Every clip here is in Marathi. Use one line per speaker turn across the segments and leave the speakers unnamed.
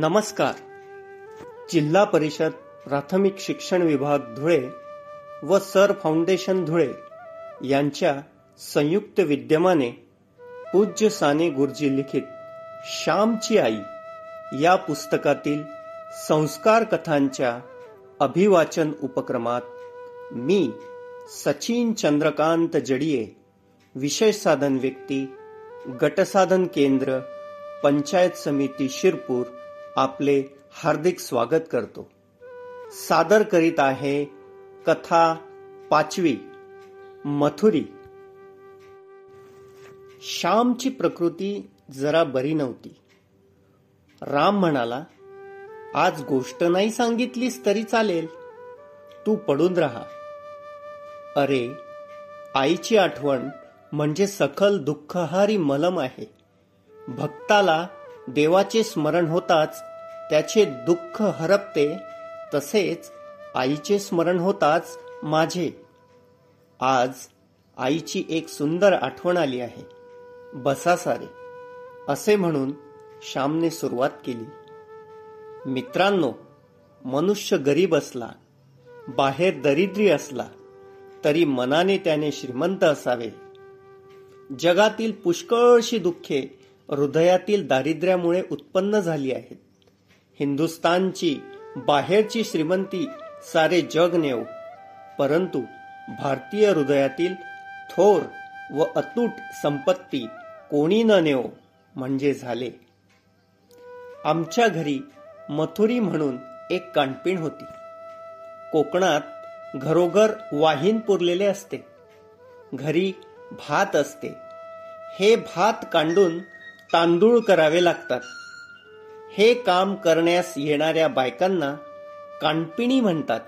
नमस्कार. जिल्हा परिषद प्राथमिक शिक्षण विभाग धुळे व सर फाउंडेशन धुळे यांच्या संयुक्त विद्यमाने पूज्य साने गुरुजी लिखित श्यामची आई या पुस्तकातील संस्कार कथांच्या अभिवाचन उपक्रमात मी सचिन चंद्रकांत जडिये विषय साधन व्यक्ती गटसाधन केंद्र पंचायत समिती शिरपूर आपले हार्दिक स्वागत करतो. सादर करीत आहे कथा पाचवी मथुरी. श्यामची प्रकृती जरा बरी नव्हती. राम म्हणाला आज गोष्ट नाही सांगितलीस तरी चालेल. तू पडून राहा. अरे आईची आठवण म्हणजे सखल दुःखहारी मलम आहे. भक्ताला देवाचे स्मरण होताच त्याचे दुःख हरपते तसेच आईचे स्मरण होताच माझे. आज आईची एक सुंदर आठवण आली आहे. बसा सारे असे म्हणून श्यामने सुरुवात केली. मित्रांनो मनुष्य गरीब असला बाहेर दरिद्री असला तरी मनाने त्याने श्रीमंत असावे. जगातील पुष्कळशी दुःखे हृदयातील दारिद्र्यामुळे उत्पन्न झाली आहेत. हिंदुस्तानची बाहेरची श्रीमंती सारे जग नेव. परंतु भारतीय हृदयातील थोर व अतूट संपत्ती कोणी न नेव म्हणजे झाले. आमच्या घरी मथुरी म्हणून एक कानपिण होती. कोकणात घरोघर वाहीन पुरलेले असते. घरी भात असते. हे भात कांडून तांदूळ करावे लागतात. हे काम करण्यास येणाऱ्या बायकांना कानपिणी म्हणतात.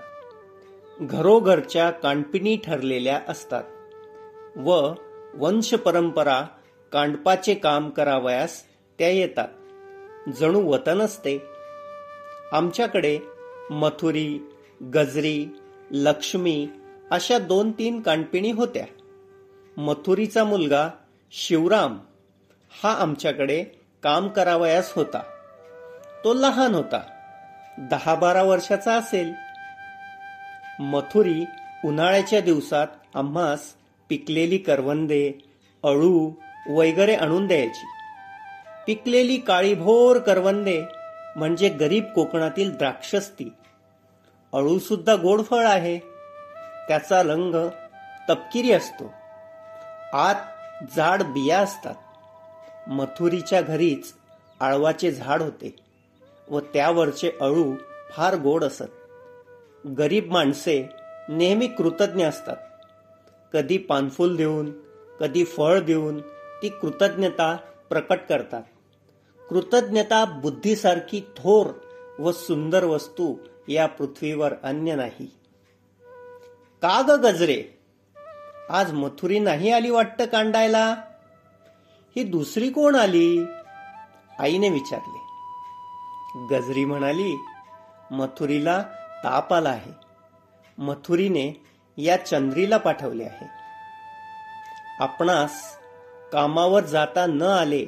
घरोघरच्या कानपिणी ठरलेल्या असतात. व वंश परंपरा कांडपाचे काम करावयास त्या येतात. जणू वतन असते. आमच्याकडे मथुरी गजरी लक्ष्मी अशा दोन तीन कानपिणी होत्या. मथुरीचा मुलगा शिवराम हा आमच्याकडे काम करावयास होता. तो लहान होता. दहा बारा वर्षाचा असेल. मथुरी उन्हाळ्याच्या दिवसात आम्हास पिकलेली करवंदे अळू वगैरे आणून द्यायची. पिकलेली काळीभोर करवंदे म्हणजे गरीब कोकणातील द्राक्षस्ती. अळू सुद्धा गोड फळ आहे. त्याचा रंग तपकिरी असतो. आत जाड बिया असतात. मथुरीच्या घरीच आळवाचे झाड होते. व त्यावरचे अळू फार गोड असत. गरीब माणसे नेहमी कृतज्ञ असतात. कधी पानफूल देऊन कधी फळ देऊन ती कृतज्ञता प्रकट करतात. कृतज्ञता बुद्धीसारखी थोर व सुंदर वस्तू या पृथ्वीवर अन्य नाही. का ग गजरे. आज मथुरी नाही आली वाटतं कांडायला? ही दुसरी कोण आली? आईने विचारले. गजरी म्हणाली मथुरीला ताप आला आहे. मथुरीने या चंद्रीला पाठवले आहे. आपणास कामावर जाता न आले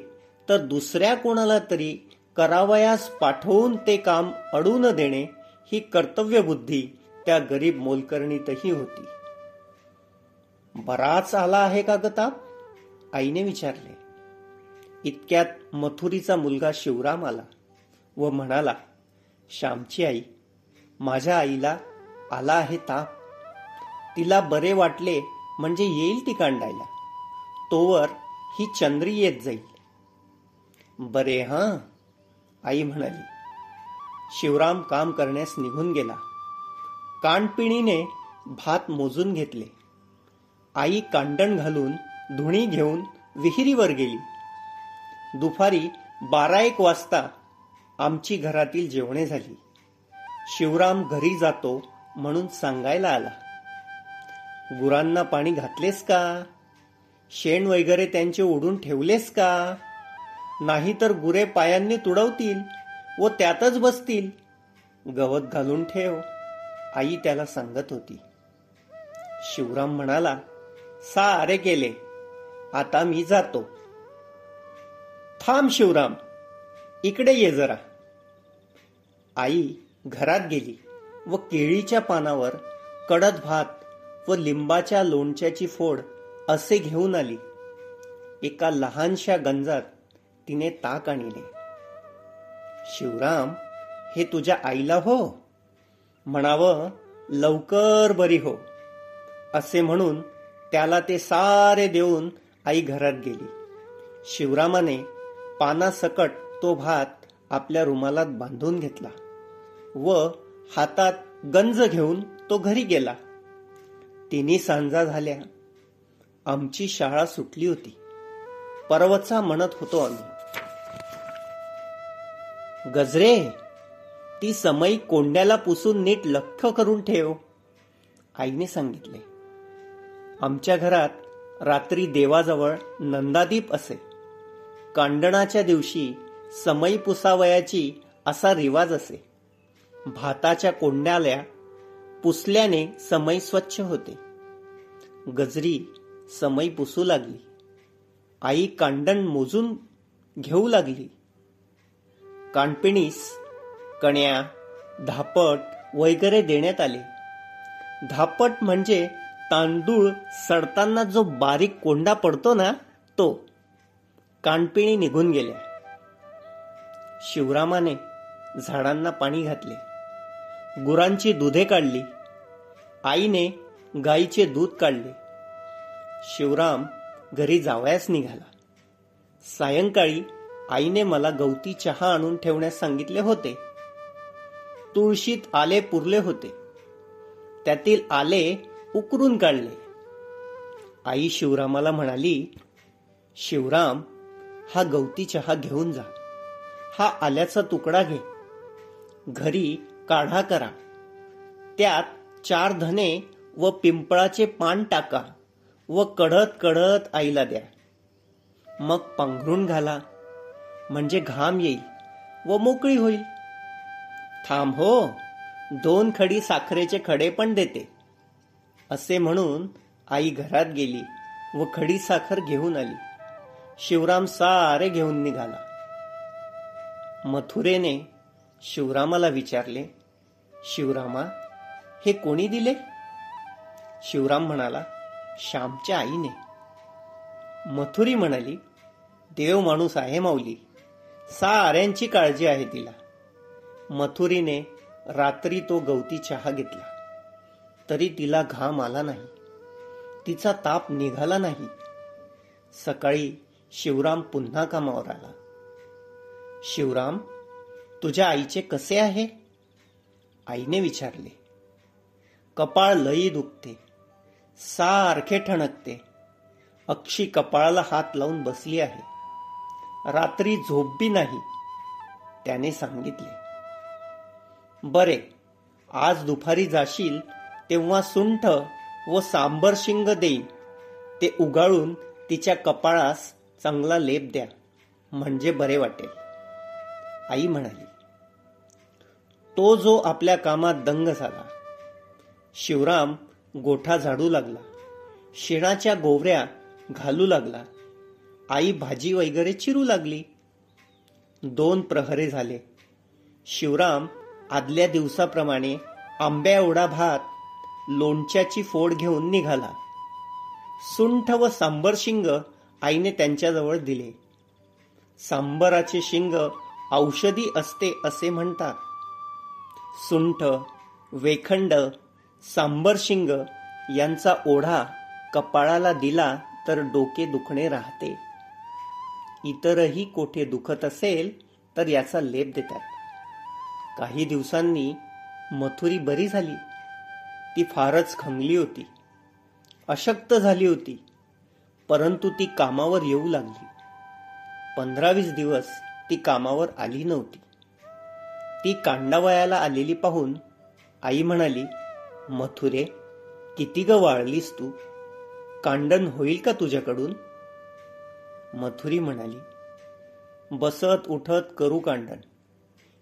तर दुसऱ्या कोणाला तरी करावयास पाठवून ते काम अडू न देणे ही कर्तव्य बुद्धी त्या गरीब मोलकर्णीतही होती. बराच आला आहे का गताप आईने विचारले. इतक्यात मथुरीचा मुलगा शिवराम आला. व म्हणाला श्यामची आई माझ्या आईला आला आहे ताप. तिला बरे वाटले म्हणजे येईल ती कांडायला. तोवर ही चंद्री येत जाईल. बरे हा आई म्हणाली. शिवराम काम करण्यास निघून गेला. कानपिणीने भात मोजून घेतले. आई कांडण घालून धुणी घेऊन विहिरीवर गेली. दुपारी बारा एक वाजता आमची घरातील जेवणे झाली. शिवराम घरी जातो म्हणून सांगायला आला. गुरांना पाणी घातलेस का? शेण वगैरे त्यांचे ओढून ठेवलेस का? नाही तर गुरे पायांनी तुडवतील व त्यातच बसतील. गवत घालून ठेव आई त्याला सांगत होती. शिवराम म्हणाला सारे केले आता मी जातो. थांब शिवराम. इकडे ये जरा. आई घरात गेली व केळीच्या पानावर कडद भात व लिंबाच्या लोणच्याची फोड असे घेऊन आली. एका लहानशा गंजात तिने ताक आणले. शिवराम हे तुझ्या आईला हो. म्हणावं लवकर बरी हो. असे म्हणून त्याला ते सारे देऊन आई घरात गेली. शिवरामाने पानासकट तो भात आपल्या रुमालात बांधून घेतला. व हातात गंज घेऊन तो घरी गेला. तिन्ही सांजा झाल्या. आमची शाळा सुटली होती. परवचा म्हणत होतो आम्ही. गजरे ती समई कोंड्याला पुसून नीट लख्ख करून ठेव आईने सांगितले. आमच्या घरात रात्री देवाजवळ नंदादीप असे. कांडणाच्या दिवशी समई पुसावयाची असा रिवाज असे. भाताच्या कोंड्याल्या पुसल्याने समई स्वच्छ होते. गजरी समई पुसू लागली. आई कांडण मोजून घेऊ लागली. कानपिणीस कण्या धापट वगैरे देण्यात आले. धापट म्हणजे तांदूळ सडताना जो बारीक कोंडा पडतो ना तो. कानपिणी निघून गेल्या. शिवरामाने झाडांना पाणी घातले. गुरांची दुधे काढली. आईने गाईचे दूध काढले. शिवराम घरी जावयास निघाला. सायंकाळी आईने मला गवती चहा आणून ठेवण्यास सांगितले होते. तुळशीत आले पुरले होते. त्यातील आले उकरून काढले. आई शिवरामाला म्हणाली शिवराम हा गवती चहा घेऊन जा. हा आल्याचा तुकडा घे. घरी काढा करा. त्यात चार धने व पिंपळाचे पान टाका व कढत कढत आईला द्या. मग पांघरून घाला. म्हणजे घाम येईल व मोकळी होईल. थांब हो दोन खडी साखरेचे खडे पण देते. असे म्हणून आई घरात गेली व खडी साखर घेऊन आली. शिवराम सारे घेऊन निघाला. मथुरेने शिवरामाला विचारले शिवरामा हे कोणी दिले? शिवराम म्हणाला श्यामच्या आईने. मथुरी म्हणाली देव माणूस आहे माऊली साऱ्यांची काळजी आहे तिला. मथुरीने रात्री तो गवती चहा घेतला. तरी तिला घाम आला नाही. तिचा ताप निघाला नाही. सकाळी शिवराम पुन्हा कामावर आला. शिवराम तुझ्या आईचे कसे आहे? आईने विचारले कपाळ लई दुखते सारखे ठणकते. अक्षी कपाळाला हात लावून बसली आहे. रात्री झोप बी नाही. त्याने सांगितले बरे आज दुपारी जाशील तेव्हा सुंठ व सांबर शिंग देईन. ते उगाळून तिच्या कपाळास चांगला लेप द्या म्हणजे बरे वाटेल. आई म्हणाली तो जो आपल्या कामात दंग झाला. शिवराम गोठा झाडू लागला. शेणाच्या गोवऱ्या घालू लागला. आई भाजी वगैरे चिरू लागली. दोन प्रहरे झाले. शिवराम आदल्या दिवसाप्रमाणे आंब्या एवढा भात लोणच्याची फोड घेऊन निघाला. सुंठ व सांबर शिंग आईने त्यांच्याजवळ दिले. सांबराचे शिंग औषधी असते असे म्हणतात. सुंठ वेखंड सांबरशिंग यांचा ओढा कपाळाला दिला तर डोके दुखणे राहते. इतरही कोठे दुखत असेल तर याचा लेप देतात. काही दिवसांनी मथुरी बरी झाली. ती फारच खंगली होती. अशक्त झाली होती. परंतु ती कामावर येऊ लागली. पंधरावीस दिवस ती कामावर आली नव्हती. ती कांडावयाला आलेली पाहून आई म्हणाली मथुरे किती ग वाळलीस तू? कांडण होईल का तुझ्याकडून? मथुरी म्हणाली बसत उठत करू कांडण.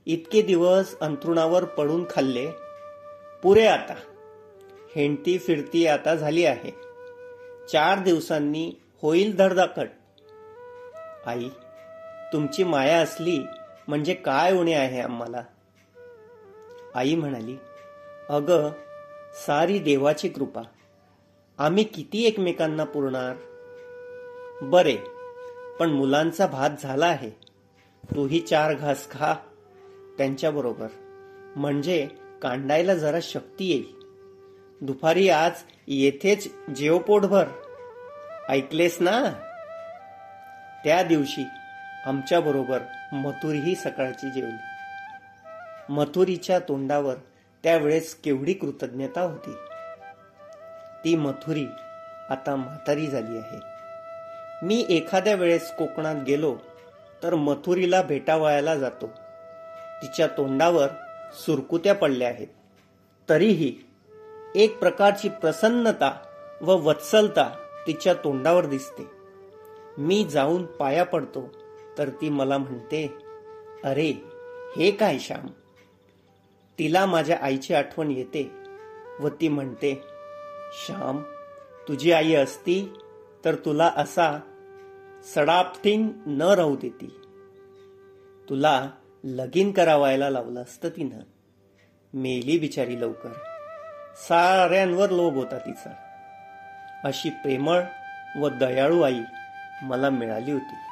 इतके दिवस अंथरुणावर पडून खाल्ले. पुरे आता. हेंडती फिरती आता झाली आहे. चार दिवसांनी होईल धडधाकट. आई तुमची माया असली म्हणजे काय उणे आहे आम्हाला? आई म्हणाली अगं सारी देवाची कृपा. आम्ही किती एकमेकांना पुरणार? बरे पण मुलांचा भात झाला आहे. तूही चार घास खा. त्यांच्याबरोबर. म्हणजे कांडायला जरा शक्ती येईल. दुपारी आज येथेच जेव पोटभर ऐकलेस ना? त्या दिवशी आमच्याबरोबर मथुरीही सकाळची जेवली. मथुरीच्या तोंडावर त्यावेळेस केवढी कृतज्ञता होती. ती मथुरी आता म्हातारी झाली आहे. मी एखाद्या वेळेस कोकणात गेलो तर मथुरीला भेटावयाला जातो. तिच्या तोंडावर सुरकुत्या पडल्या आहेत. तरीही एक प्रकारची प्रसन्नता व वत्सलता तिच्या तोंडावर दिसते. मी जाऊन पाया पडतो. तर ती मला म्हणते अरे हे काय श्याम? तिला माझ्या आईची आठवण येते. व ती म्हणते श्याम तुझी आई असती तर तुला असा सडापटीन न राहू देती. तुला लगीन करावायला लावलं असतं तिनं. मेली बिचारी लवकर. साऱ्यांवर लोभ होता तिचा. अशी प्रेमळ व दयाळू आई मला मिळाली होती.